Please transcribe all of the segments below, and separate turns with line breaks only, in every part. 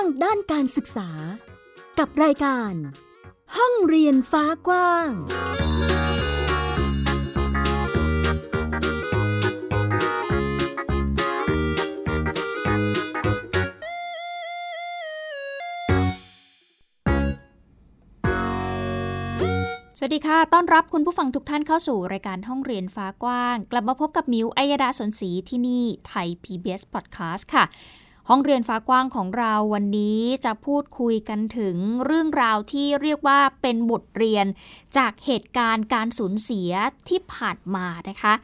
างด้านการศึกษา กับรายการ ห้องเรียนฟ้ากว้าง
สวัสดีค่ะ ต้อนรับคุณผู้ฟังทุกท่านเข้าสู่รายการห้องเรียนฟ้ากว้าง กลับมาพบกับมิวอัยดาสนศรีที่นี่ไทย PBS Podcast ค่ะ ห้องเรียนฟ้ากว้างของเราวันนี้จะพูดคุยกันถึงเรื่องราวที่เรียกว่าเป็นบทเรียนจากเหตุการณ์การสูญเสียที่ผ่านมานะคะ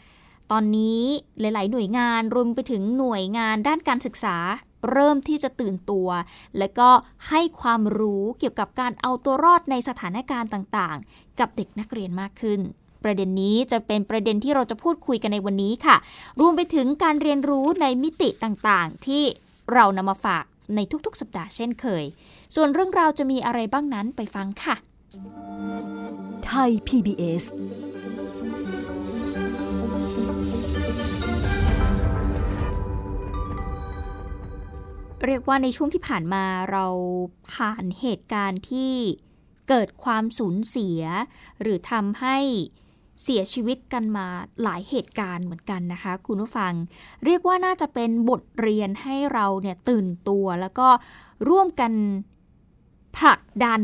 ตอนนี้หลาย ๆ หน่วยงานรวมไปถึงหน่วยงานด้านการศึกษาเริ่มที่จะตื่นตัว และก็ให้ความรู้เกี่ยวกับการเอาตัวรอดในสถานการณ์ต่าง ๆ กับเด็กนักเรียนมากขึ้น ประเด็นนี้จะเป็นประเด็นที่เราจะพูดคุยกันในวันนี้ค่ะ รวมไปถึงการเรียนรู้ในมิติต่าง ๆ ที่ เรานำมาฝากในทุกๆ สัปดาห์เช่นเคย ส่วนเรื่องราวจะมีอะไรบ้างนั้นไปฟังค่ะ
ไทย PBS
เรียกว่าในช่วงที่ผ่านมาเราผ่านเหตุการณ์ที่เกิดความสูญเสีย หรือทำให้ เสียชีวิตกันมาหลายเหตุการณ์เหมือนกันนะคะ คุณผู้ฟัง เรียกว่าน่าจะเป็นบทเรียนให้เราเนี่ยตื่นตัว แล้วก็ร่วมกันผลักดัน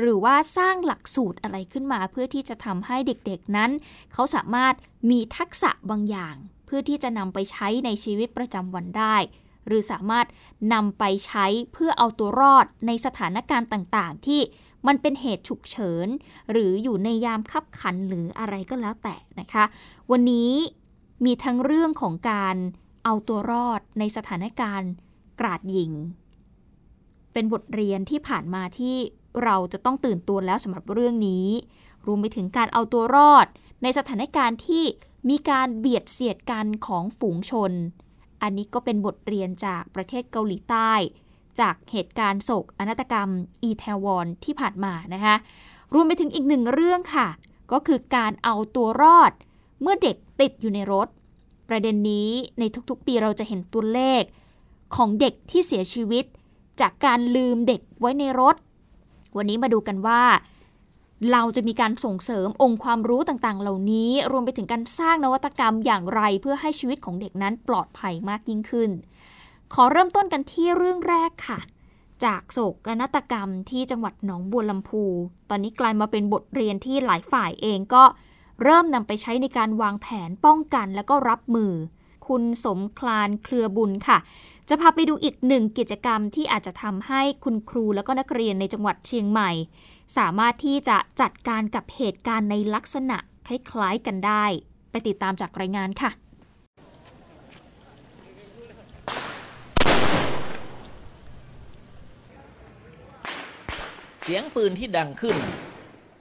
หรือว่าสร้างหลักสูตรอะไรขึ้นมาเพื่อที่จะทำให้เด็กๆนั้น เขาสามารถมีทักษะบางอย่าง เพื่อที่จะนำไปใช้ในชีวิตประจำวันได้ หรือสามารถนำไปใช้เพื่อเอาตัวรอดในสถานการณ์ต่างๆ ที่ มันเป็นเหตุฉุกเฉิน หรืออยู่ในยามคับขันหรืออะไรก็แล้วแต่นะคะ วันนี้มีทั้งเรื่องของการเอาตัวรอดในสถานการณ์กราดยิง เป็นบทเรียนที่ผ่านมาที่เราจะต้องตื่นตัวแล้วสำหรับเรื่องนี้ รวมไปถึงการเอาตัวรอด ในสถานการณ์ที่มีการเบียดเสียดกันของฝูงชน อันนี้ก็เป็นบทเรียนจากประเทศเกาหลีใต้ จากเหตุการณ์โศกอนาตกรรม อีแทวอนที่ผ่านมานะคะรวมไปถึงอีกหนึ่งเรื่องค่ะ ก็คือการเอาตัวรอด เมื่อเด็กติดอยู่ในรถ ประเด็นนี้ในทุกๆ ปีเราจะเห็นตัวเลข ของเด็กที่เสียชีวิต จากการลืมเด็กไว้ในรถ วันนี้มาดูกันว่า เราจะมีการส่งเสริมองค์ความรู้ต่างๆ เหล่านี้ รวมไปถึงการสร้างนวัตกรรมอย่างไร เพื่อให้ชีวิตของเด็กนั้นปลอดภัยมากยิ่งขึ้น ขอเริ่มต้นกันที่เรื่องแรกค่ะ จากโศกนาฏกรรมที่จังหวัดหนองบัวลำพู ตอนนี้กลายมาเป็นบทเรียนที่หลายฝ่ายเองก็เริ่มนำไปใช้ในการวางแผนป้องกันและก็รับมือ คุณสมคลานเครือบุญค่ะ จะพาไปดูอีกหนึ่งกิจกรรมที่อาจจะทำให้คุณครูและก็นักเรียนในจังหวัดเชียงใหม่ สามารถที่จะจัดการกับเหตุการณ์ในลักษณะคล้ายๆกันได้ ไปติดตามจากรายงานค่ะ
เสียงปืนที่ดังขึ้น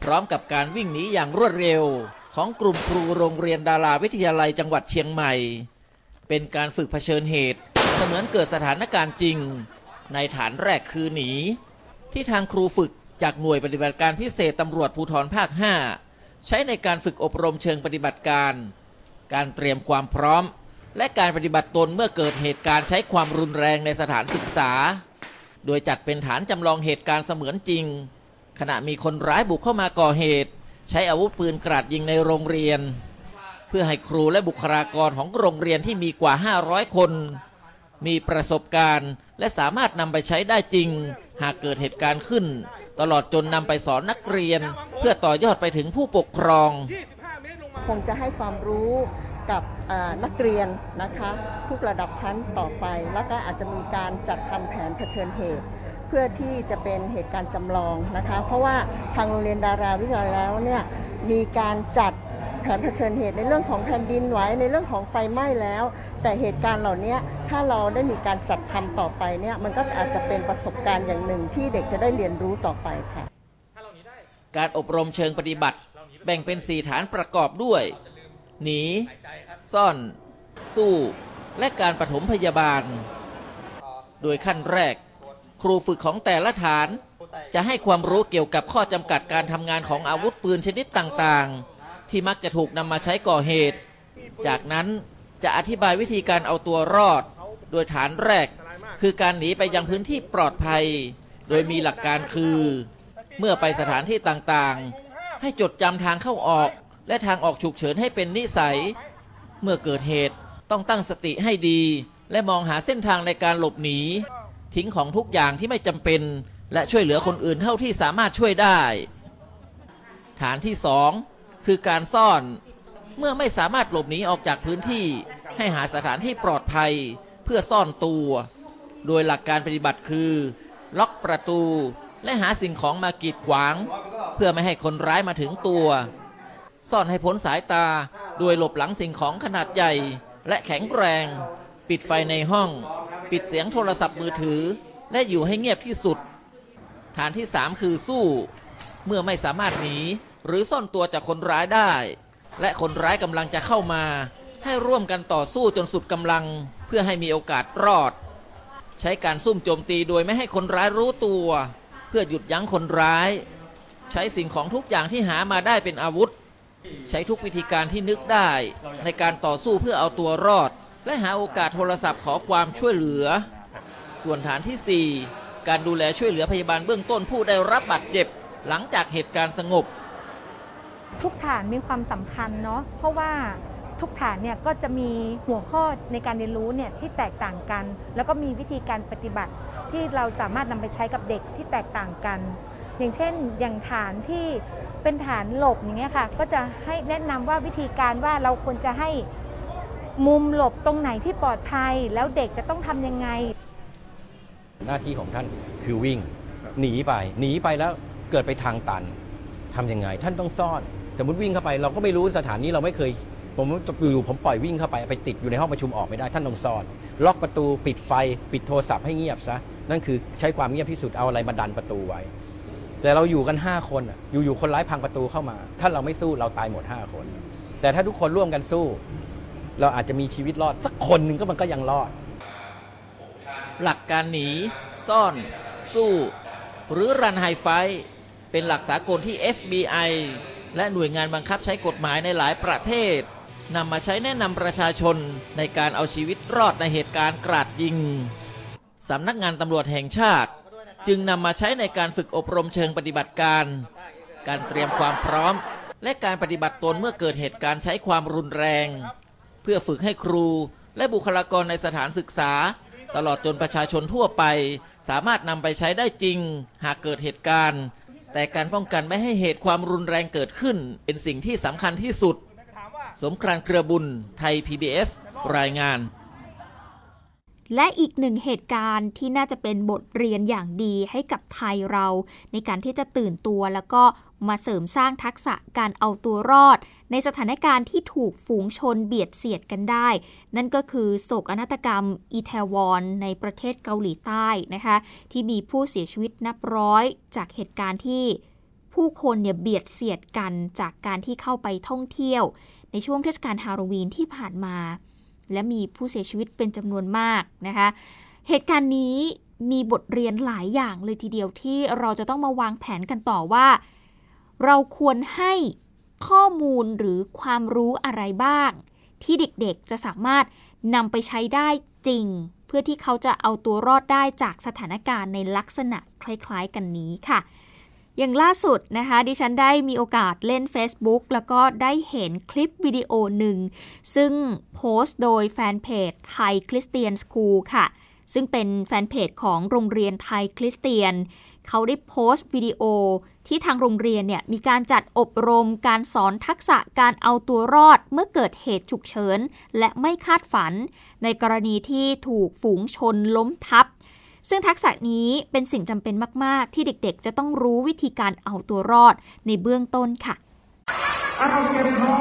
พร้อมกับการวิ่งหนีอย่างรวดเร็วของกลุ่มครูโรงเรียนดาราวิทยาลัยจังหวัดเชียงใหม่ เป็นการฝึกเผชิญเหตุ เสมือนเกิดสถานการณ์จริง ในฐานแรกคือหนี ที่ทางครูฝึกจากหน่วยปฏิบัติการพิเศษตำรวจภูธรภาค 5 ใช้ในการฝึกอบรมเชิงปฏิบัติการ การเตรียมความพร้อม และการปฏิบัติตนเมื่อเกิดเหตุการณ์ใช้ความรุนแรงในสถานศึกษา โดยจัดเป็นฐานจำลองเหตุการณ์เสมือนจริง ขณะมีคนร้ายบุกเข้ามาก่อเหตุ ใช้อาวุธปืนกราดยิงในโรงเรียน เพื่อให้ครูและบุคลากรของโรงเรียนที่มีกว่า 500 คน มีประสบการณ์และสามารถนำไปใช้ได้จริง หากเกิดเหตุการณ์ขึ้น ตลอดจนนำไปสอนนักเรียน เพื่อต่อยอดไปถึงผู้ปกครอง
คงจะให้ความรู้ กับนักเรียนนะคะทุกระดับชั้นต่อไป แล้วก็อาจจะมีการจัดทำแผนเผชิญเหตุ เพื่อที่จะเป็นเหตุการณ์จำลองนะคะ เพราะว่าทางโรงเรียนดาราวิทยาลัยแล้วเนี่ยมีการจัดแผนเผชิญเหตุในเรื่องของแผ่นดินไหวในเรื่องของไฟไหม้แล้ว แต่เหตุการณ์เหล่านี้ถ้าเราได้มีการจัดทำต่อไปเนี่ยมันก็อาจจะเป็นประสบการณ์อย่างหนึ่งที่เด็กจะได้เรียนรู้ต่อไปค่ะ
การอบรมเชิงปฏิบัติ แบ่งเป็น 4 ฐานประกอบด้วย หนี ซ่อน สู้ และการปฐมพยาบาล โดยขั้นแรก ครูฝึกของแต่ละฐาน จะให้ความรู้เกี่ยวกับข้อจำกัดการทำงานของอาวุธปืนชนิดต่างๆ ที่มักจะถูกนำมาใช้ก่อเหตุ จากนั้นจะอธิบายวิธีการเอาตัวรอด โดยฐานแรก คือการหนีไปยังพื้นที่ปลอดภัย โดยมีหลักการคือ เมื่อไปสถานที่ต่างๆ ให้จดจำทางเข้าออก และทางออกฉุกเฉินให้เป็นนิสัย เมื่อเกิดเหตุต้องตั้งสติให้ดี และมองหาเส้นทางในการหลบหนี ทิ้งของทุกอย่างที่ไม่จำเป็น และช่วยเหลือคนอื่นเท่าที่สามารถช่วยได้ ฐานที่สองคือการซ่อน เมื่อไม่สามารถหลบหนีออกจากพื้นที่ให้หาสถานที่ปลอดภัยเพื่อซ่อนตัว โดยหลักการปฏิบัติคือ ล็อกประตู และหาสิ่งของมากีดขวาง เพื่อไม่ให้คนร้ายมาถึงตัว ซ่อนให้พ้นสายตาโดยหลบหลังสิ่งของขนาดใหญ่ และแข็งแรง ปิดไฟในห้อง ปิดเสียงโทรศัพท์มือถือ และอยู่ให้เงียบที่สุด ฐานที่ 3 คือสู้ เมื่อไม่สามารถหนีหรือซ่อนตัวจากคนร้ายได้ และคนร้ายกำลังจะเข้ามา ให้ร่วมกันต่อสู้จนสุดกำลัง เพื่อให้มีโอกาสรอด ใช้การซุ่มโจมตีโดยไม่ให้คนร้ายรู้ตัว เพื่อหยุดยั้งคนร้าย ใช้สิ่งของทุกอย่างที่หามาได้เป็นอาวุธ ใช้ทุกวิธีการที่นึกได้ ในการต่อสู้เพื่อเอาตัวรอด และหาโอกาสโทรศัพท์ขอความช่วยเหลือ ส่วนฐานที่ 4 การดูแลช่วยเหลือพยาบาลเบื้องต้นผู้ได้รับบาดเจ็บ หลังจากเหตุการณ์สงบ
ทุกฐานมีความสำคัญเนาะเพราะว่าทุกฐานเนี่ยก็จะมีหัวข้อในการเรียนรู้เนี่ยที่แตกต่างกัน แล้วก็มีวิธีการปฏิบัติที่เราสามารถนำไปใช้กับเด็กที่แตกต่างกัน อย่างเช่นอย่างฐานที่ เป็นฐานหลบอย่างเงี้ยค่ะ ก็จะให้แนะนำว่าวิธีการว่าเราควรจะให้มุมหลบตรงไหนที่ปลอดภัย แล้วเด็กจะต้องทำยังไง
หน้าที่ของท่านคือวิ่ง หนีไป หนีไปแล้วเกิดไปทางตันทำยังไง ท่านต้องซ่อนสมมติวิ่งเข้าไป เราก็ไม่รู้สถานนี้เราไม่เคย ผมอยู่ผมปล่อยวิ่งเข้าไปไปติดอยู่ในห้องประชุมออกไม่ได้ท่านต้องซ่อน ล็อกประตูปิดไฟ ปิดโทรศัพท์ให้เงียบซะนั่นคือใช้ความเงียบที่สุดเอาอะไรมาดันประตูไว้ แต่เราอยู่กัน 5 คนอะอยู่ๆคนร้ายพังประตูเข้ามา ถ้าเราไม่สู้เราตายหมด 5 คน แต่ถ้าทุกคนร่วมกันสู้ เราอาจจะมีชีวิตรอด สักคนหนึ่งก็มันก็ยังรอด
หลักการหนี ซ่อน สู้ หรือรันไฮไฟเป็นหลักสากลที่ FBI และหน่วยงานบังคับใช้กฎหมายในหลายประเทศนำมาใช้แนะนำประชาชนในการเอาชีวิตรอดในเหตุการณ์กราดยิงสำนักงานตำรวจแห่งชาติ จึงนำมาใช้ในการฝึกอบรมเชิงปฏิบัติการ การเตรียมความพร้อม และการปฏิบัติตนเมื่อเกิดเหตุการณ์ใช้ความรุนแรง เพื่อฝึกให้ครูและบุคลากรในสถานศึกษา ตลอดจนประชาชนทั่วไป สามารถนำไปใช้ได้จริง หากเกิดเหตุการณ์ แต่การป้องกันไม่ให้เหตุความรุนแรงเกิดขึ้น เป็นสิ่งที่สำคัญที่สุด สมครานเครือบุญไทย PBS รายงาน
และอีกหนึ่งเหตุการณ์ที่น่าจะเป็นบทเรียนอย่างดีให้กับไทยเรา ในการที่จะตื่นตัวแล้วก็มาเสริมสร้างทักษะการเอาตัวรอด ในสถานการณ์ที่ถูกฝูงชนเบียดเสียดกันได้ นั่นก็คือโศกนาฏกรรมอีแทวอนในประเทศเกาหลีใต้นะคะ ที่มีผู้เสียชีวิตนับร้อย จากเหตุการณ์ที่ผู้คนเนี่ยเบียดเสียดกันจากการที่เข้าไปท่องเที่ยว ในช่วงเทศกาลฮาโลวีนที่ผ่านมา และมีผู้เสียชีวิตเป็นจำนวนมากนะคะ เหตุการณ์นี้มีบทเรียนหลายอย่างเลยทีเดียวที่เราจะต้องมาวางแผนกันต่อว่า เราควรให้ข้อมูลหรือความรู้อะไรบ้าง ที่เด็กๆจะสามารถนำไปใช้ได้จริง เพื่อที่เขาจะเอาตัวรอดได้จากสถานการณ์ในลักษณะคล้ายๆ กันนี้ค่ะ อย่างล่าสุดนะคะ ดิฉันได้มีโอกาสเล่น Facebook แล้วก็ได้เห็นคลิปวิดีโอหนึ่ง ซึ่งโพสต์โดยแฟนเพจไทยคริสเตียนสคูลค่ะ ซึ่งเป็นแฟนเพจของโรงเรียนไทยคริสเตียน เขาได้โพสต์วิดีโอที่ทางโรงเรียนเนี่ยมีการจัดอบรมการสอนทักษะการเอาตัวรอดเมื่อเกิดเหตุฉุกเฉินและไม่คาดฝัน ในกรณีที่ถูกฝูงชนล้มทับ ซึ่งทักษะนี้เป็นสิ่งจำเป็นมาก ๆ ที่เด็กๆ จะต้องรู้วิธีการเอาตัวรอดในเบื้องต้นค่ะ
เอาเก็บคอ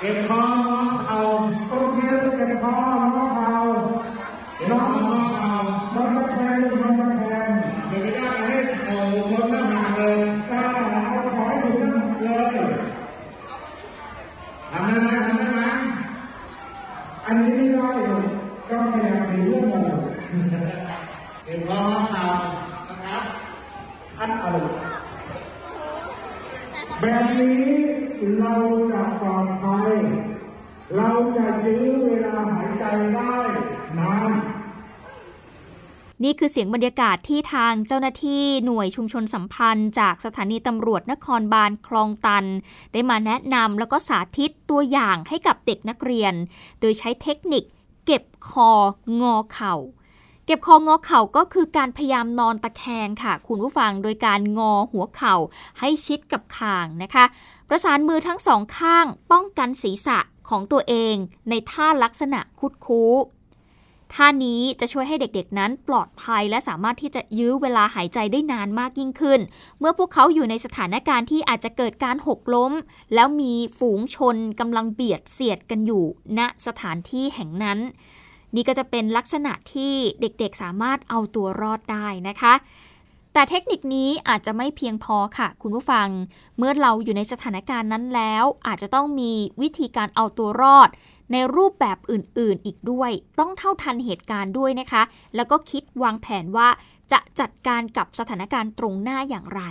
เก็บคอเอาโอเคเก็บคอน้องเอาน้องเอาน้องมาแทนน้องมาแทนเดี๋ยวไม่ได้ให้เอาชนหน้าผากเลยกล้าเอาขอให้ถึงหน้าผากเลยทำได้ไหมทำได้ไหมอันนี้ไม่ได้เลยต้องพยายามมีเรื่องมา เก็บคอเอานะครับอันเอาแบบนี้เราจะปลอดภัยเราจะยื้อเวลาหายใจได้นาน
นี่คือเสียงบรรยากาศที่ทางเจ้าหน้าที่หน่วยชุมชนสัมพันธ์ จากสถานีตำรวจนครบาลคลองตัน ได้มาแนะนำแล้วก็สาธิตตัวอย่างให้กับเด็กนักเรียน โดยใช้เทคนิคเก็บคองอเข่าเก็บคองอเข่าก็คือการพยายามนอนตะแคงค่ะ คุณผู้ฟังโดยการงอหัวเข่าให้ชิดกับคางนะคะ ประสานมือทั้งสองข้างป้องกันศีรษะของตัวเองในท่าลักษณะคุดคู้ท่านี้จะช่วยให้เด็กๆนั้นปลอดภัยและสามารถที่จะยื้อเวลาหายใจได้นานมากยิ่งขึ้น เมื่อพวกเขาอยู่ในสถานการณ์ที่อาจจะเกิดการหกล้ม แล้วมีฝูงชนกำลังเบียดเสียดกันอยู่ณสถานที่แห่งนั้น นี่ก็จะเป็นลักษณะที่เด็กๆสามารถเอาตัวรอดได้นะคะ แต่เทคนิคนี้อาจจะไม่เพียงพอค่ะ คุณผู้ฟัง เมื่อเราอยู่ในสถานการณ์นั้นแล้ว อาจจะต้องมีวิธีการเอาตัวรอด ในรูปแบบอื่นๆอีกด้วย ต้องเท่าทันเหตุการณ์ด้วยนะคะ แล้วก็คิดวางแผนว่าจะจัดการกับสถานการณ์ตรงหน้าอย่างไร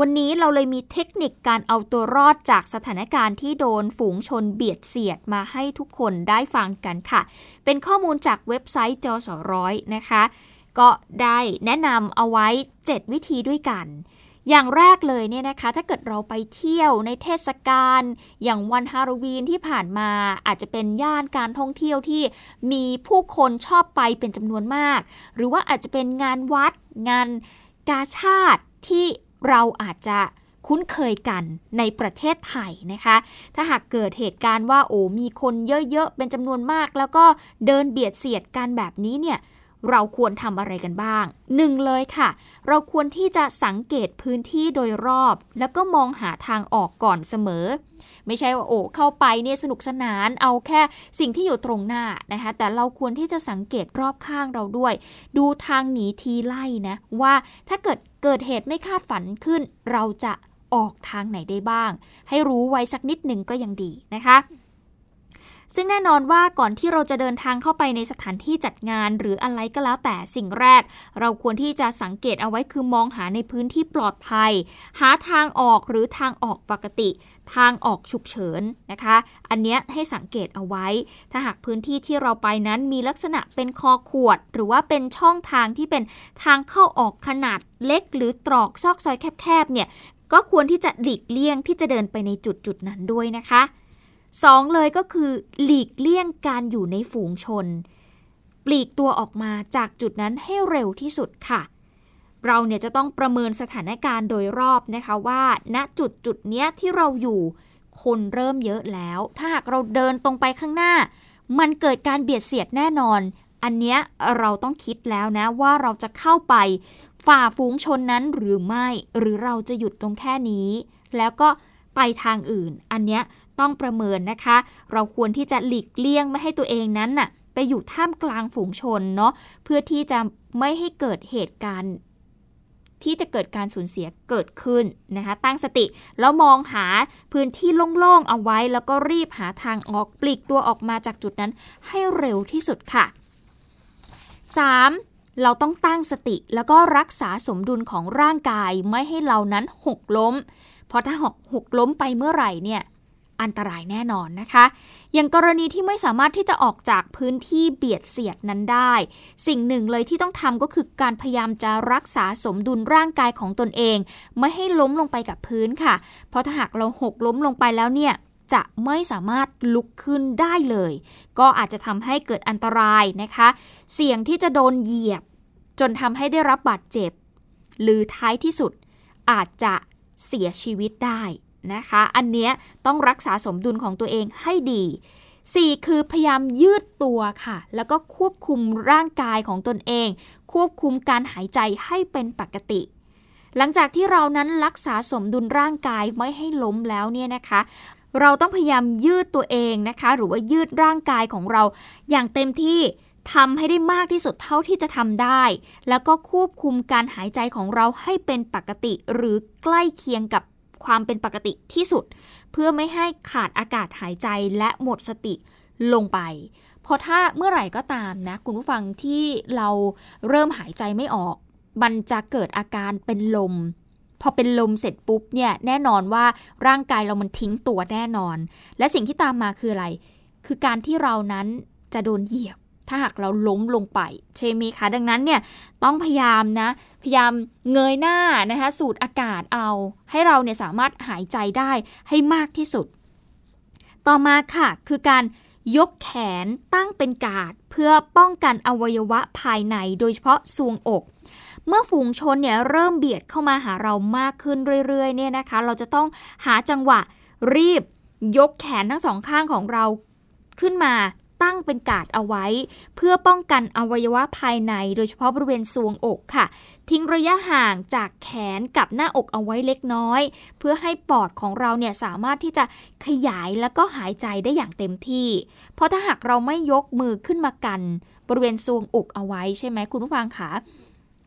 วันนี้เราเลยมีเทคนิคการเอาตัวรอดจากสถานการณ์ที่โดนฝูงชนเบียดเสียดมาให้ทุกคนได้ฟังกันค่ะ เป็นข้อมูลจากเว็บไซต์จอสร้อยนะคะ ก็ได้แนะนำเอาไว้ 7 วิธีด้วยกัน อย่างแรกเลยเนี่ยนะคะ ถ้าเกิดเราไปเที่ยวในเทศกาลอย่างวันฮาโลวีนที่ผ่านมาอาจจะเป็นย่านการท่องเที่ยวที่มีผู้คนชอบไปเป็นจำนวนมาก หรือว่าอาจจะเป็นงานวัดงานกาชาติที่ เราอาจจะคุ้นเคยกันในประเทศไทยนะคะ ถ้าหากเกิดเหตุการณ์ว่าโอ้มีคนเยอะๆ เป็นจำนวนมาก แล้วก็เดินเบียดเสียดกันแบบนี้เนี่ยเราควรทำอะไรกันบ้างหนึ่งเลยค่ะ เราควรที่จะสังเกตพื้นที่โดยรอบ แล้วก็มองหาทางออกก่อนเสมอ ไม่ใช่ว่าโอ้เข้าไปเนี่ยสนุกสนานเอาแค่สิ่งที่อยู่ตรงหน้านะคะแต่เราควรที่จะสังเกตรอบข้างเราด้วย ดูทางหนีทีไล่นะว่าถ้าเกิดเกิดเหตุไม่คาดฝันขึ้น เราจะออกทางไหนได้บ้าง ให้รู้ไว้สักนิดหนึ่งก็ยังดีนะคะ ซึ่งแน่นอนว่าก่อนที่เราจะเดินทางเข้าไปในสถานที่จัดงานหรืออะไรก็แล้วแต่สิ่งแรก เราควรที่จะสังเกตเอาไว้คือมองหาในพื้นที่ปลอดภัย หาทางออกหรือทางออกปกติ ทางออกฉุกเฉินนะคะ อันนี้ให้สังเกตเอาไว้ ถ้าหากพื้นที่ที่เราไปนั้นมีลักษณะเป็นคอขวด หรือว่าเป็นช่องทางที่เป็นทางเข้าออกขนาดเล็ก หรือตรอกซอกซอยแคบๆเนี่ยก็ควรที่จะหลีกเลี่ยงที่จะเดินไปในจุดจุดนั้นด้วยนะคะ สองเลยก็คือหลีกเลี่ยงการอยู่ในฝูงชน ปลีกตัวออกมาจากจุดนั้นให้เร็วที่สุดค่ะ เราเนี่ยจะต้องประเมินสถานการณ์โดยรอบนะคะว่า ณจุดจุดเนี้ยที่เราอยู่ คนเริ่มเยอะแล้ว ถ้าหากเราเดินตรงไปข้างหน้า มันเกิดการเบียดเสียดแน่นอน อันเนี้ยเราต้องคิดแล้วนะว่าเราจะเข้าไป ฝ่าฝูงชนนั้นหรือไม่ หรือเราจะหยุดตรงแค่นี้ แล้วก็ ไปทางอื่น อันเนี้ยต้องประเมินนะคะ เราควรที่จะหลีกเลี่ยงไม่ให้ตัวเองนั้นน่ะไปอยู่ท่ามกลางฝูงชนเนาะเพื่อที่จะไม่ให้เกิดเหตุการณ์ ที่จะเกิดการสูญเสียเกิดขึ้นนะคะ ตั้งสติแล้วมองหาพื้นที่โล่งๆเอาไว้ แล้วก็รีบหาทางออกปลีกตัวออกมาจากจุดนั้นให้เร็วที่สุดค่ะ 3. เราต้องตั้งสติแล้วก็รักษาสมดุลของร่างกายไม่ให้เรานั้นหกล้ม เพราะถ้าหกหกล้มไปเมื่อไหร่เนี่ยอันตรายแน่นอนนะคะ อย่างกรณีที่ไม่สามารถที่จะออกจากพื้นที่เบียดเสียดนั้นได้ สิ่งหนึ่งเลยที่ต้องทำก็คือการพยายามจะรักษาสมดุลร่างกายของตนเอง ไม่ให้ล้มลงไปกับพื้นค่ะ เพราะถ้าหากเราหกล้มลงไปแล้วเนี่ยจะไม่สามารถลุกขึ้นได้เลย ก็อาจจะทำให้เกิดอันตรายนะคะ เสี่ยงที่จะโดนเหยียบ จนทำให้ได้รับบาดเจ็บ หรือท้ายที่สุดอาจจะ เสียชีวิตได้นะคะ อันเนี้ยต้องรักษาสมดุลของตัวเองให้ดี 4. คือพยายามยืดตัวค่ะ แล้วก็ควบคุมร่างกายของตนเอง ควบคุมการหายใจให้เป็นปกติ หลังจากที่เรานั้นรักษาสมดุลร่างกายไม่ให้ล้มแล้วเนี่ยนะคะเราต้องพยายามยืดตัวเองนะคะ หรือว่ายืดร่างกายของเราอย่างเต็มที่ ทำให้ได้มากที่สุดเท่าที่จะทำได้ แล้วก็ควบคุมการหายใจของเราให้เป็นปกติ หรือใกล้เคียงกับความเป็นปกติที่สุด เพื่อไม่ให้ขาดอากาศหายใจและหมดสติลงไป เพราะถ้าเมื่อไหร่ก็ตามนะ คุณผู้ฟังที่เราเริ่มหายใจไม่ออก มันจะเกิดอาการเป็นลม พอเป็นลมเสร็จปุ๊บเนี่ยแน่นอนว่าร่างกายเรามันทิ้งตัวแน่นอน และสิ่งที่ตามมาคืออะไร คือการที่เรานั้นจะโดนเหยียบ ถ้าหากเราล้มลงไปใช่ไหมคะดังนั้นเนี่ยต้องพยายามนะพยายามเงยหน้านะคะสูดอากาศเอา ให้เราเนี่ยสามารถหายใจได้ให้มากที่สุด ต่อมาค่ะคือการยกแขนตั้งเป็นกาดเพื่อป้องกันอวัยวะภายในโดยเฉพาะซวงอก เมื่อฝูงชนเนี่ยเริ่มเบียดเข้ามาหาเรามากขึ้นเรื่อยๆเนี่ยนะคะ เราจะต้องหาจังหวะรีบยกแขนทั้งสองข้างของเราขึ้นมา ตั้งเป็นกาดเอาไว้ เพื่อป้องกันอวัยวะภายใน โดยเฉพาะบริเวณซวงอกค่ะ ทิ้งระยะห่างจากแขนกับหน้าอกเอาไว้เล็กน้อย เพื่อให้ปอดของเราเนี่ยสามารถที่จะขยายแล้วก็หายใจได้อย่างเต็มที่ เพราะถ้าหากเราไม่ยกมือขึ้นมากัน บริเวณซวงอกเอาไว้ใช่ไหมคุณผู้ฟังคะ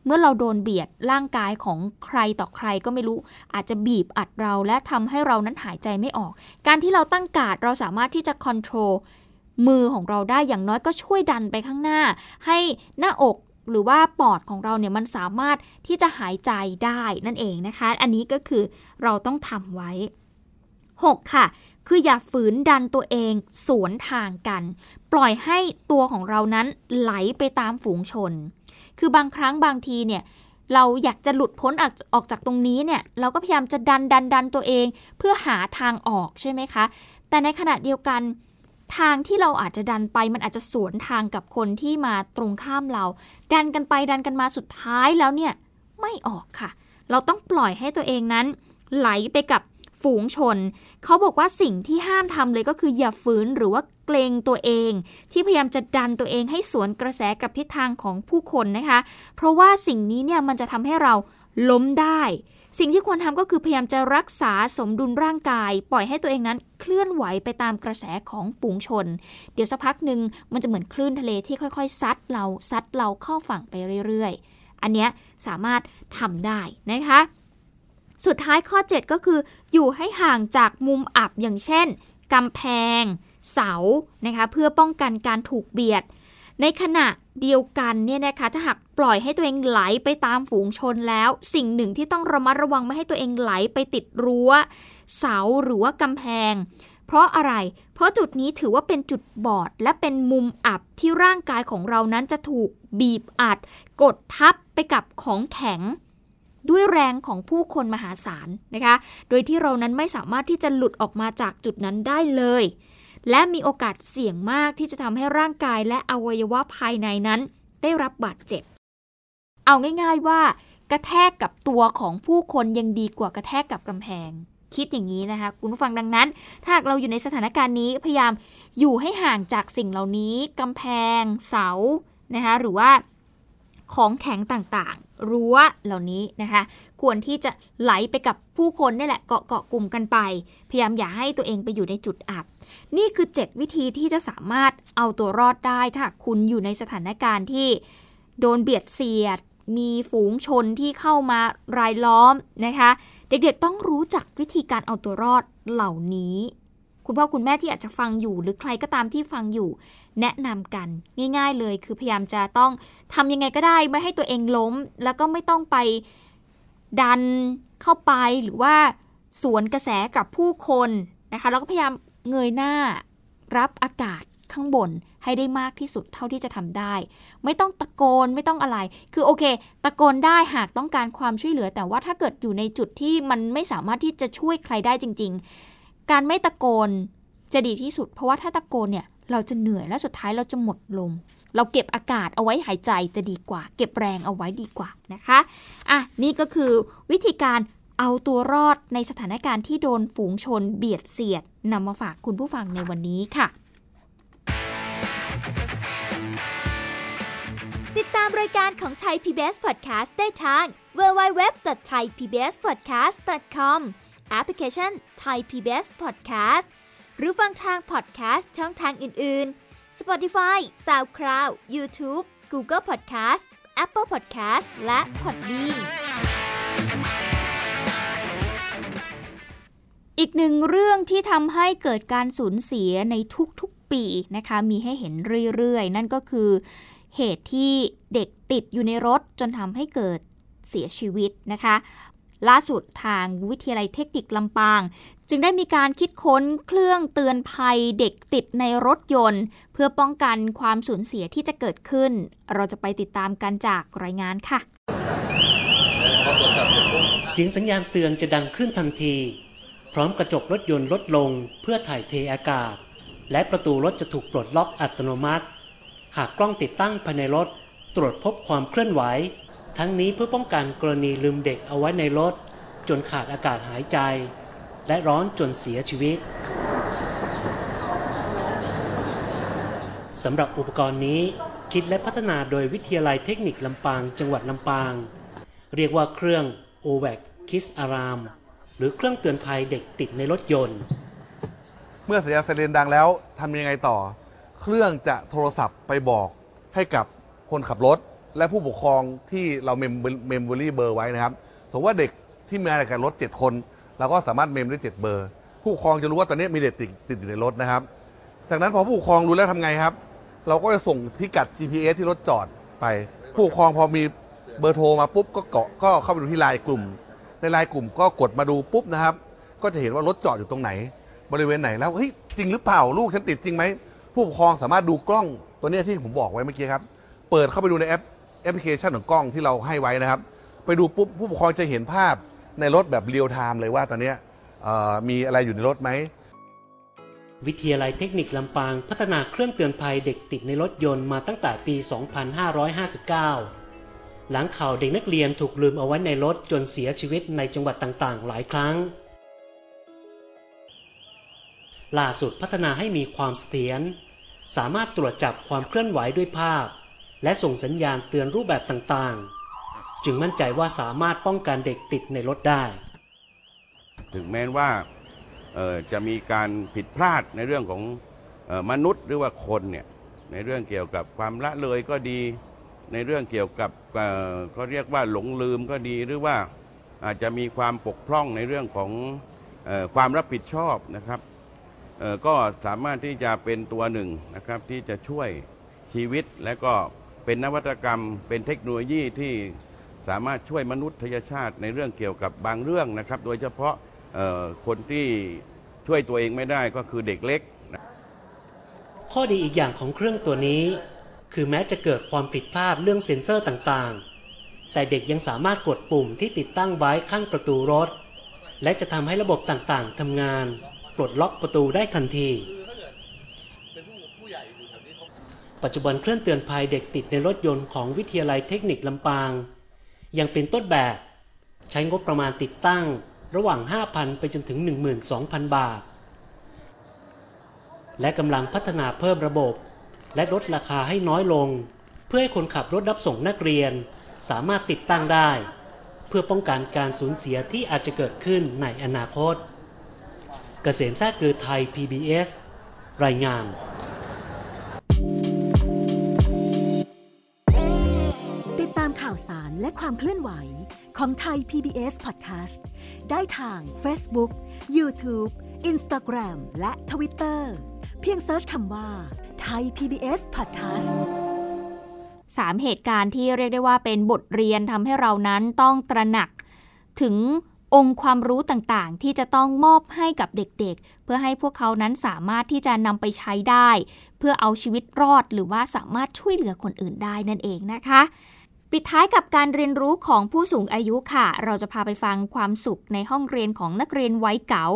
เมื่อเราโดนเบียดร่างกายของใครต่อใครก็ไม่รู้ อาจจะบีบอัดเราและทำให้เรานั้นหายใจไม่ออก การที่เราตั้งกาดเราสามารถที่จะคอนโทรล มือของเราได้อย่างน้อยก็ช่วยดันไปข้างหน้า ให้หน้าอกหรือว่าปอดของเราเนี่ยมันสามารถที่จะหายใจได้นั่นเองนะคะ อันนี้ก็คือเราต้องทำไว้ 6. ค่ะ คืออย่าฝืนดันตัวเองสวนทางกัน ปล่อยให้ตัวของเรานั้นไหลไปตามฝูงชน คือบางครั้งบางทีเนี่ยเราอยากจะหลุดพ้นออกจากตรงนี้เนี่ยเราก็พยายามจะดันดันดันตัวเอง เพื่อหาทางออกใช่ไหมคะ แต่ในขณะเดียวกัน ทางที่เราอาจจะดันไป มันอาจจะสวนทางกับคนที่มาตรงข้ามเรา ดันกันไปดันกันมาสุดท้ายแล้วเนี่ยไม่ออกค่ะ เราต้องปล่อยให้ตัวเองนั้น ไหลไปกับฝูงชน เขาบอกว่าสิ่งที่ห้ามทำเลยก็คืออย่าฝืนหรือว่าเกรงตัวเอง ที่พยายามจะดันตัวเองให้สวนกระแสกับทิศทางของผู้คนนะคะ เพราะว่าสิ่งนี้เนี่ยมันจะทำให้เราล้มได้ สิ่งที่ควรทำก็คือพยายามจะรักษาสมดุลร่างกาย ปล่อยให้ตัวเองนั้นเคลื่อนไหวไปตามกระแสของฝูงชน เดี๋ยวสักพักหนึ่งมันจะเหมือนคลื่นทะเลที่ค่อยๆ ซัดเราซัดเราเข้าฝั่งไปเรื่อยๆ อันนี้สามารถทำได้นะคะ สุดท้ายข้อ 7 ก็คือ อยู่ให้ห่างจากมุมอับอย่างเช่นกำแพง เสานะคะเพื่อป้องกันการถูกเบียด ในขณะเดียวกันเนี่ยนะคะถ้าหากปล่อยให้ตัวเองไหลไปตามฝูงชนแล้ว สิ่งหนึ่งที่ต้องระมัดระวังไม่ให้ตัวเองไหลไปติดรั้ว เสาหรือว่ากำแพง เพราะอะไร เพราะจุดนี้ถือว่าเป็นจุดบอด และเป็นมุมอับที่ร่างกายของเรานั้นจะถูกบีบอัด กดทับไปกับของแข็ง ด้วยแรงของผู้คนมหาศาลนะคะ โดยที่เรานั้นไม่สามารถที่จะหลุดออกมาจากจุดนั้นได้เลย และมีโอกาสเสี่ยงมากที่จะทำให้ร่างกายและอวัยวะภายในนั้น ได้รับบาดเจ็บ เอาง่าย ๆว่า กระแทกกับตัวของผู้คนยังดีกว่ากระแทกกับกำแพง คิดอย่างนี้นะคะ คุณผู้ฟังดังนั้น ถ้าเราอยู่ในสถานการณ์นี้พยายามอยู่ให้ห่างจากสิ่งเหล่านี้กำแพง เสานะคะหรือว่า ของแข็งต่างๆ รั้วเหล่านี้นะคะ ควรที่จะไหลไปกับผู้คนนี่แหละเกาะเกาะกลุ่มกันไป พยายามอย่าให้ตัวเองไปอยู่ในจุดอับ นี่คือ 7 วิธีที่จะสามารถเอาตัวรอดได้ถ้าคุณอยู่ในสถานการณ์ที่โดนเบียดเสียด มีฝูงชนที่เข้ามารายล้อมนะคะ เด็กๆต้องรู้จักวิธีการเอาตัวรอดเหล่านี้ คุณพ่อคุณแม่ที่อาจจะฟังอยู่ หรือใครก็ตามที่ฟังอยู่ แนะนำกันง่าย ๆ เลยคือพยายามจะต้องทำยังไงก็ได้ไม่ให้ตัวเองล้ม แล้วก็ไม่ต้องไปดันเข้าไปหรือว่าสวนกระแสกับผู้คนนะคะแล้วก็พยายามเงยหน้ารับอากาศข้างบนให้ได้มากที่สุดเท่าที่จะทำได้ ไม่ต้องตะโกนไม่ต้องอะไร คือโอเค ตะโกนได้หากต้องการความช่วยเหลือ แต่ว่าถ้าเกิดอยู่ในจุดที่มันไม่สามารถที่จะช่วยใครได้จริง ๆ การไม่ตะโกนจะดีที่สุด เพราะว่าถ้าตะโกนเนี่ยเราจะเหนื่อยและสุดท้ายเราจะหมดลม เราเก็บอากาศเอาไว้หายใจจะดีกว่า เก็บแรงเอาไว้ดีกว่านะคะอะนี่ก็คือวิธีการเอาตัวรอดในสถานการณ์ที่โดนฝูงชนเบียดเสียดนำมาฝากคุณผู้ฟังในวันนี้ค่ะ
ติดตามรายการของชัย PBS Podcast ได้ทาง www.thaipbspodcast.com แอปพลิเคชัน Thai PBS Podcast หรือฟังทาง podcast ช่องทางอื่น ๆ Spotify SoundCloud YouTube Google Podcast Apple Podcast และ Podbean
อีกหนึ่งเรื่องที่ทำให้เกิดการสูญเสียในทุกๆปีนะคะ มีให้เห็นเรื่อย ๆ นั่นก็คือเหตุที่เด็กติดอยู่ในรถจนทำให้เกิดเสียชีวิตนะคะ ล่าสุดทางวิทยาลัยเทคนิคลำปาง จึงได้มีการคิดค้นเครื่องเตือนภัยเด็กติดในรถยนต์ เพื่อป้องกันความสูญเสียที่จะเกิดขึ้น เราจะไปติดตามกันจากรายงานค่ะ
เสียงสัญญาณเตือนจะดังขึ้นทันที พร้อมกระจกรถยนต์ลดลงเพื่อถ่ายเทอากาศ และประตูรถจะถูกปลดล็อกอัตโนมัติ หากกล้องติดตั้งภายในรถตรวจพบความเคลื่อนไหว ทั้งนี้เพื่อป้องกันกรณีลืมเด็กเอาไว้ในรถ จนขาดอากาศหายใจ และร้อนจนเสียชีวิตสำหรับอุปกรณ์นี้คิดและพัฒนาโดยวิทยาลัยเทคนิคลำปาง จังหวัดลำปาง เรียกว่าเครื่อง o v a c Kiss Alarm หรือเครื่องเตือนภัยเด็กติดในรถยนต์
เมื่อสัญญาณไซเรนดังแล้วทำยังไงต่อ เครื่องจะโทรศัพท์ไปบอกให้กับคนขับรถ และผู้ปกครองที่เรา mem memory เบอร์ไว้นะครับ สมมติว่าเด็กที่มาในการรถ 7 คนเราก็สามารถ mem ได้ 7 เบอร์ ผู้ปกครองจะรู้ว่าตอนนี้มีเด็กติดติดอยู่ในรถนะครับ จากนั้นพอผู้ปกครองรู้แล้วทำไงครับ เราก็จะส่งพิกัด GPS ที่รถจอดไป ผู้ปกครองพอมีเบอร์โทรมาปุ๊บก็เคาะก็เข้าไปดูที่ไลน์กลุ่ม ในไลน์กลุ่มก็กดมาดูปุ๊บนะครับ ก็จะเห็นว่ารถจอดอยู่ตรงไหน บริเวณไหนแล้วเฮ้ยจริงหรือเปล่าลูกฉันติดจริงไหมผู้ปกครองสามารถดูกล้องตัวนี้ที่ผมบอกไว้เมื่อกี้ครับเปิดเข้าไปดูในแอป แอปพลิเคชันของกล้องที่เราให้ไว้นะครับ ไปดูปุ๊บผู้ปกครองจะเห็นภาพในรถแบบเรียลไทม์เลยว่าตอนนี้มีอะไรอยู่ในรถไหม
วิทยาลัยเทคนิคลำปางพัฒนาเครื่องเตือนภัยเด็กติดในรถยนต์มาตั้งแต่ปี 2559 หลังข่าวเด็กนักเรียนถูกลืมเอาไว้ในรถจนเสียชีวิตในจังหวัดต่างๆ หลายครั้ง ล่าสุดพัฒนาให้มีความเสถียรสามารถตรวจจับความเคลื่อนไหวด้วยภาพ และส่งสัญญาณเตือนรูปแบบต่างๆ จึงมั่นใจว่าสามารถป้องกันเด็กติดในรถได้
ถึงแม้ว่าจะมีการผิดพลาดในเรื่องของออมนุษย์หรือว่าคนเนี่ยในเรื่องเกี่ยวกับความละเลยก็ดี ในเรื่องเกี่ยวกับเอ่อเขาเรียกว่าหลงลืมก็ดีหรือว่าอาจจะมีความปกพร่องในเรื่องของออความรับผิดชอบนะครับก็สามารถที่จะเป็นตัวหนึ่งนะครับที่จะช่วยชีวิตและก็ เป็นนวัตกรรม เป็นเทคโนโลยีที่สามารถช่วยมนุษยชาติในเรื่องเกี่ยวกับบางเรื่องนะครับ โดยเฉพาะคนที่ช่วยตัวเองไม่ได้ก็คือเด็กเล็ก
ข้อดีอีกอย่างของเครื่องตัวนี้ คือแม้จะเกิดความผิดพลาดเรื่องเซ็นเซอร์ต่างๆ แต่เด็กยังสามารถกดปุ่มที่ติดตั้งไว้ข้างประตูรถ และจะทำให้ระบบต่างๆทำงาน ปลดล็อกประตูได้ทันที ปัจจุบันเครื่องเตือนภัยเด็กติดในรถยนต์ของวิทยาลัยเทคนิคลำปาง ยังเป็นต้นแบบ ใช้งบประมาณติดตั้งระหว่าง 5,000 ไปจนถึง 12,000 บาท และกำลังพัฒนาเพิ่มระบบ และลดราคาให้น้อยลง เพื่อให้คนขับรถรับส่งนักเรียน สามารถติดตั้งได้ เพื่อป้องกันการสูญเสียที่อาจจะเกิดขึ้นในอนาคต เกษมแท้เกือไทย PBS รายงาน
สารและความเคลื่อนไหวของไทย PBS Podcast ได้ทาง Facebook, YouTube, Instagram และ Twitter เพียงเซิร์ชคำว่าไทย PBS Podcast
สามเหตุการณ์ที่เรียกได้ว่าเป็นบทเรียนทำให้เรานั้นต้องตระหนักถึงองค์ความรู้ต่างๆ ที่จะต้องมอบให้กับเด็กๆ เพื่อให้พวกเขานั้นสามารถที่จะนำไปใช้ได้ เพื่อเอาชีวิตรอดหรือว่าสามารถช่วยเหลือคนอื่นได้นั่นเองนะคะ ปิดท้ายกับการเรียนรู้ของผู้สูงอายุค่ะ เราจะพาไปฟังความสุขในห้องเรียนของนักเรียนไว้เก๋า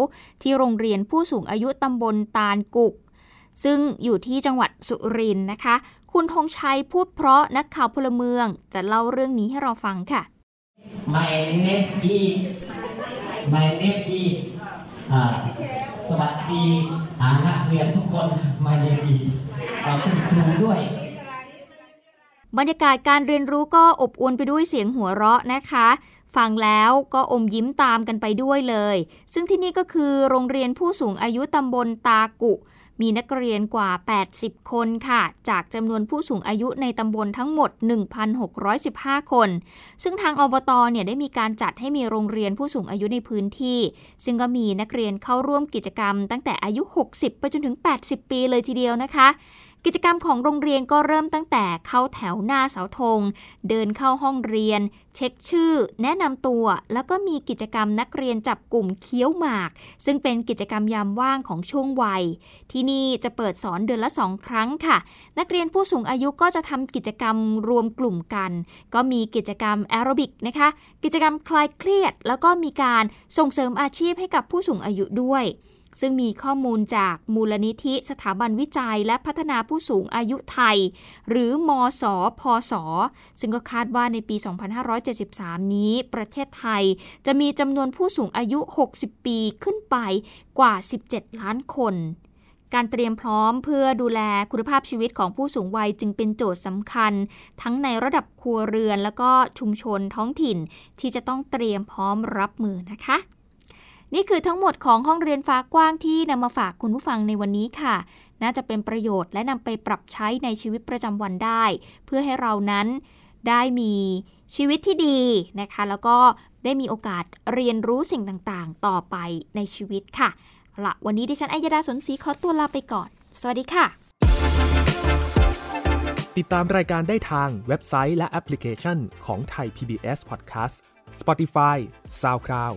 ที่โรงเรียนผู้สูงอายุตำบลตาลกุก ซึ่งอยู่ที่จังหวัดสุรินทร์นะคะ คุณธงชัยพูดเพราะนักข่าวพลเมืองจะเล่าเรื่องนี้ให้เราฟังค่ะ
My name is My name is อ่สวัสดีหานักเรียนทุกคน My name is อ่าคุณครูด้วย
บรรยากาศการเรียนรู้ก็อบอวลไปด้วยเสียงหัวเราะนะคะฟังแล้วก็อมยิ้มตามกันไปด้วยเลย ซึ่งที่นี่ก็คือโรงเรียนผู้สูงอายุตำบลตากุ มีนักเรียนกว่า 80 คนค่ะ จากจำนวนผู้สูงอายุในตำบลทั้งหมด 1,615 คน ซึ่งทางอบตเนี่ยได้มีการจัดให้มีโรงเรียนผู้สูงอายุในพื้นที่ ซึ่งก็มีนักเรียนเข้าร่วมกิจกรรมตั้งแต่อายุ 60 ไปจนถึง 80 ปีเลยทีเดียวนะคะ กิจกรรมของโรงเรียนก็เริ่มตั้งแต่เข้าแถวหน้าเสาธง เดินเข้าห้องเรียน เช็คชื่อ แนะนำตัว แล้วก็มีกิจกรรมนักเรียนจับกลุ่มเคี้ยวหมาก ซึ่งเป็นกิจกรรมยามว่างของช่วงวัย ที่นี่จะเปิดสอนเดือนละสองครั้งค่ะ นักเรียนผู้สูงอายุก็จะทำกิจกรรมรวมกลุ่มกัน ก็มีกิจกรรมแอโรบิกนะคะ กิจกรรมคลายเครียด แล้วก็มีการส่งเสริมอาชีพให้กับผู้สูงอายุด้วย ซึ่งมีข้อมูลจากมูลนิธิสถาบันวิจัยและพัฒนาผู้สูงอายุไทย หรือมสพศซึ่งก็คาดว่าในปี 2573 นี้ ประเทศไทยจะมีจำนวนผู้สูงอายุ 60 ปีขึ้นไปกว่า 17 ล้านคนการเตรียมพร้อมเพื่อดูแลคุณภาพชีวิตของผู้สูงวัยจึงเป็นโจทย์สำคัญ ทั้งในระดับครัวเรือน แล้วก็ชุมชนท้องถิ่นที่จะต้องเตรียมพร้อมรับมือนะคะ นี่คือทั้งหมดของห้องเรียนฟ้ากว้างที่นำมาฝากคุณผู้ฟังในวันนี้ค่ะ น่าจะเป็นประโยชน์และนำไปปรับใช้ในชีวิตประจำวันได้ เพื่อให้เรานั้นได้มีชีวิตที่ดีนะคะ แล้วก็ได้มีโอกาสเรียนรู้สิ่งต่างๆ ต่อไปในชีวิตค่ะละวันนี้ดิฉันอัยดาสนศรีขอตัวลาไปก่อน สวัสดีค่ะ
ติดตามรายการได้ทางเว็บไซต์และแอปพลิเคชันของไทย PBS Podcast Spotify SoundCloud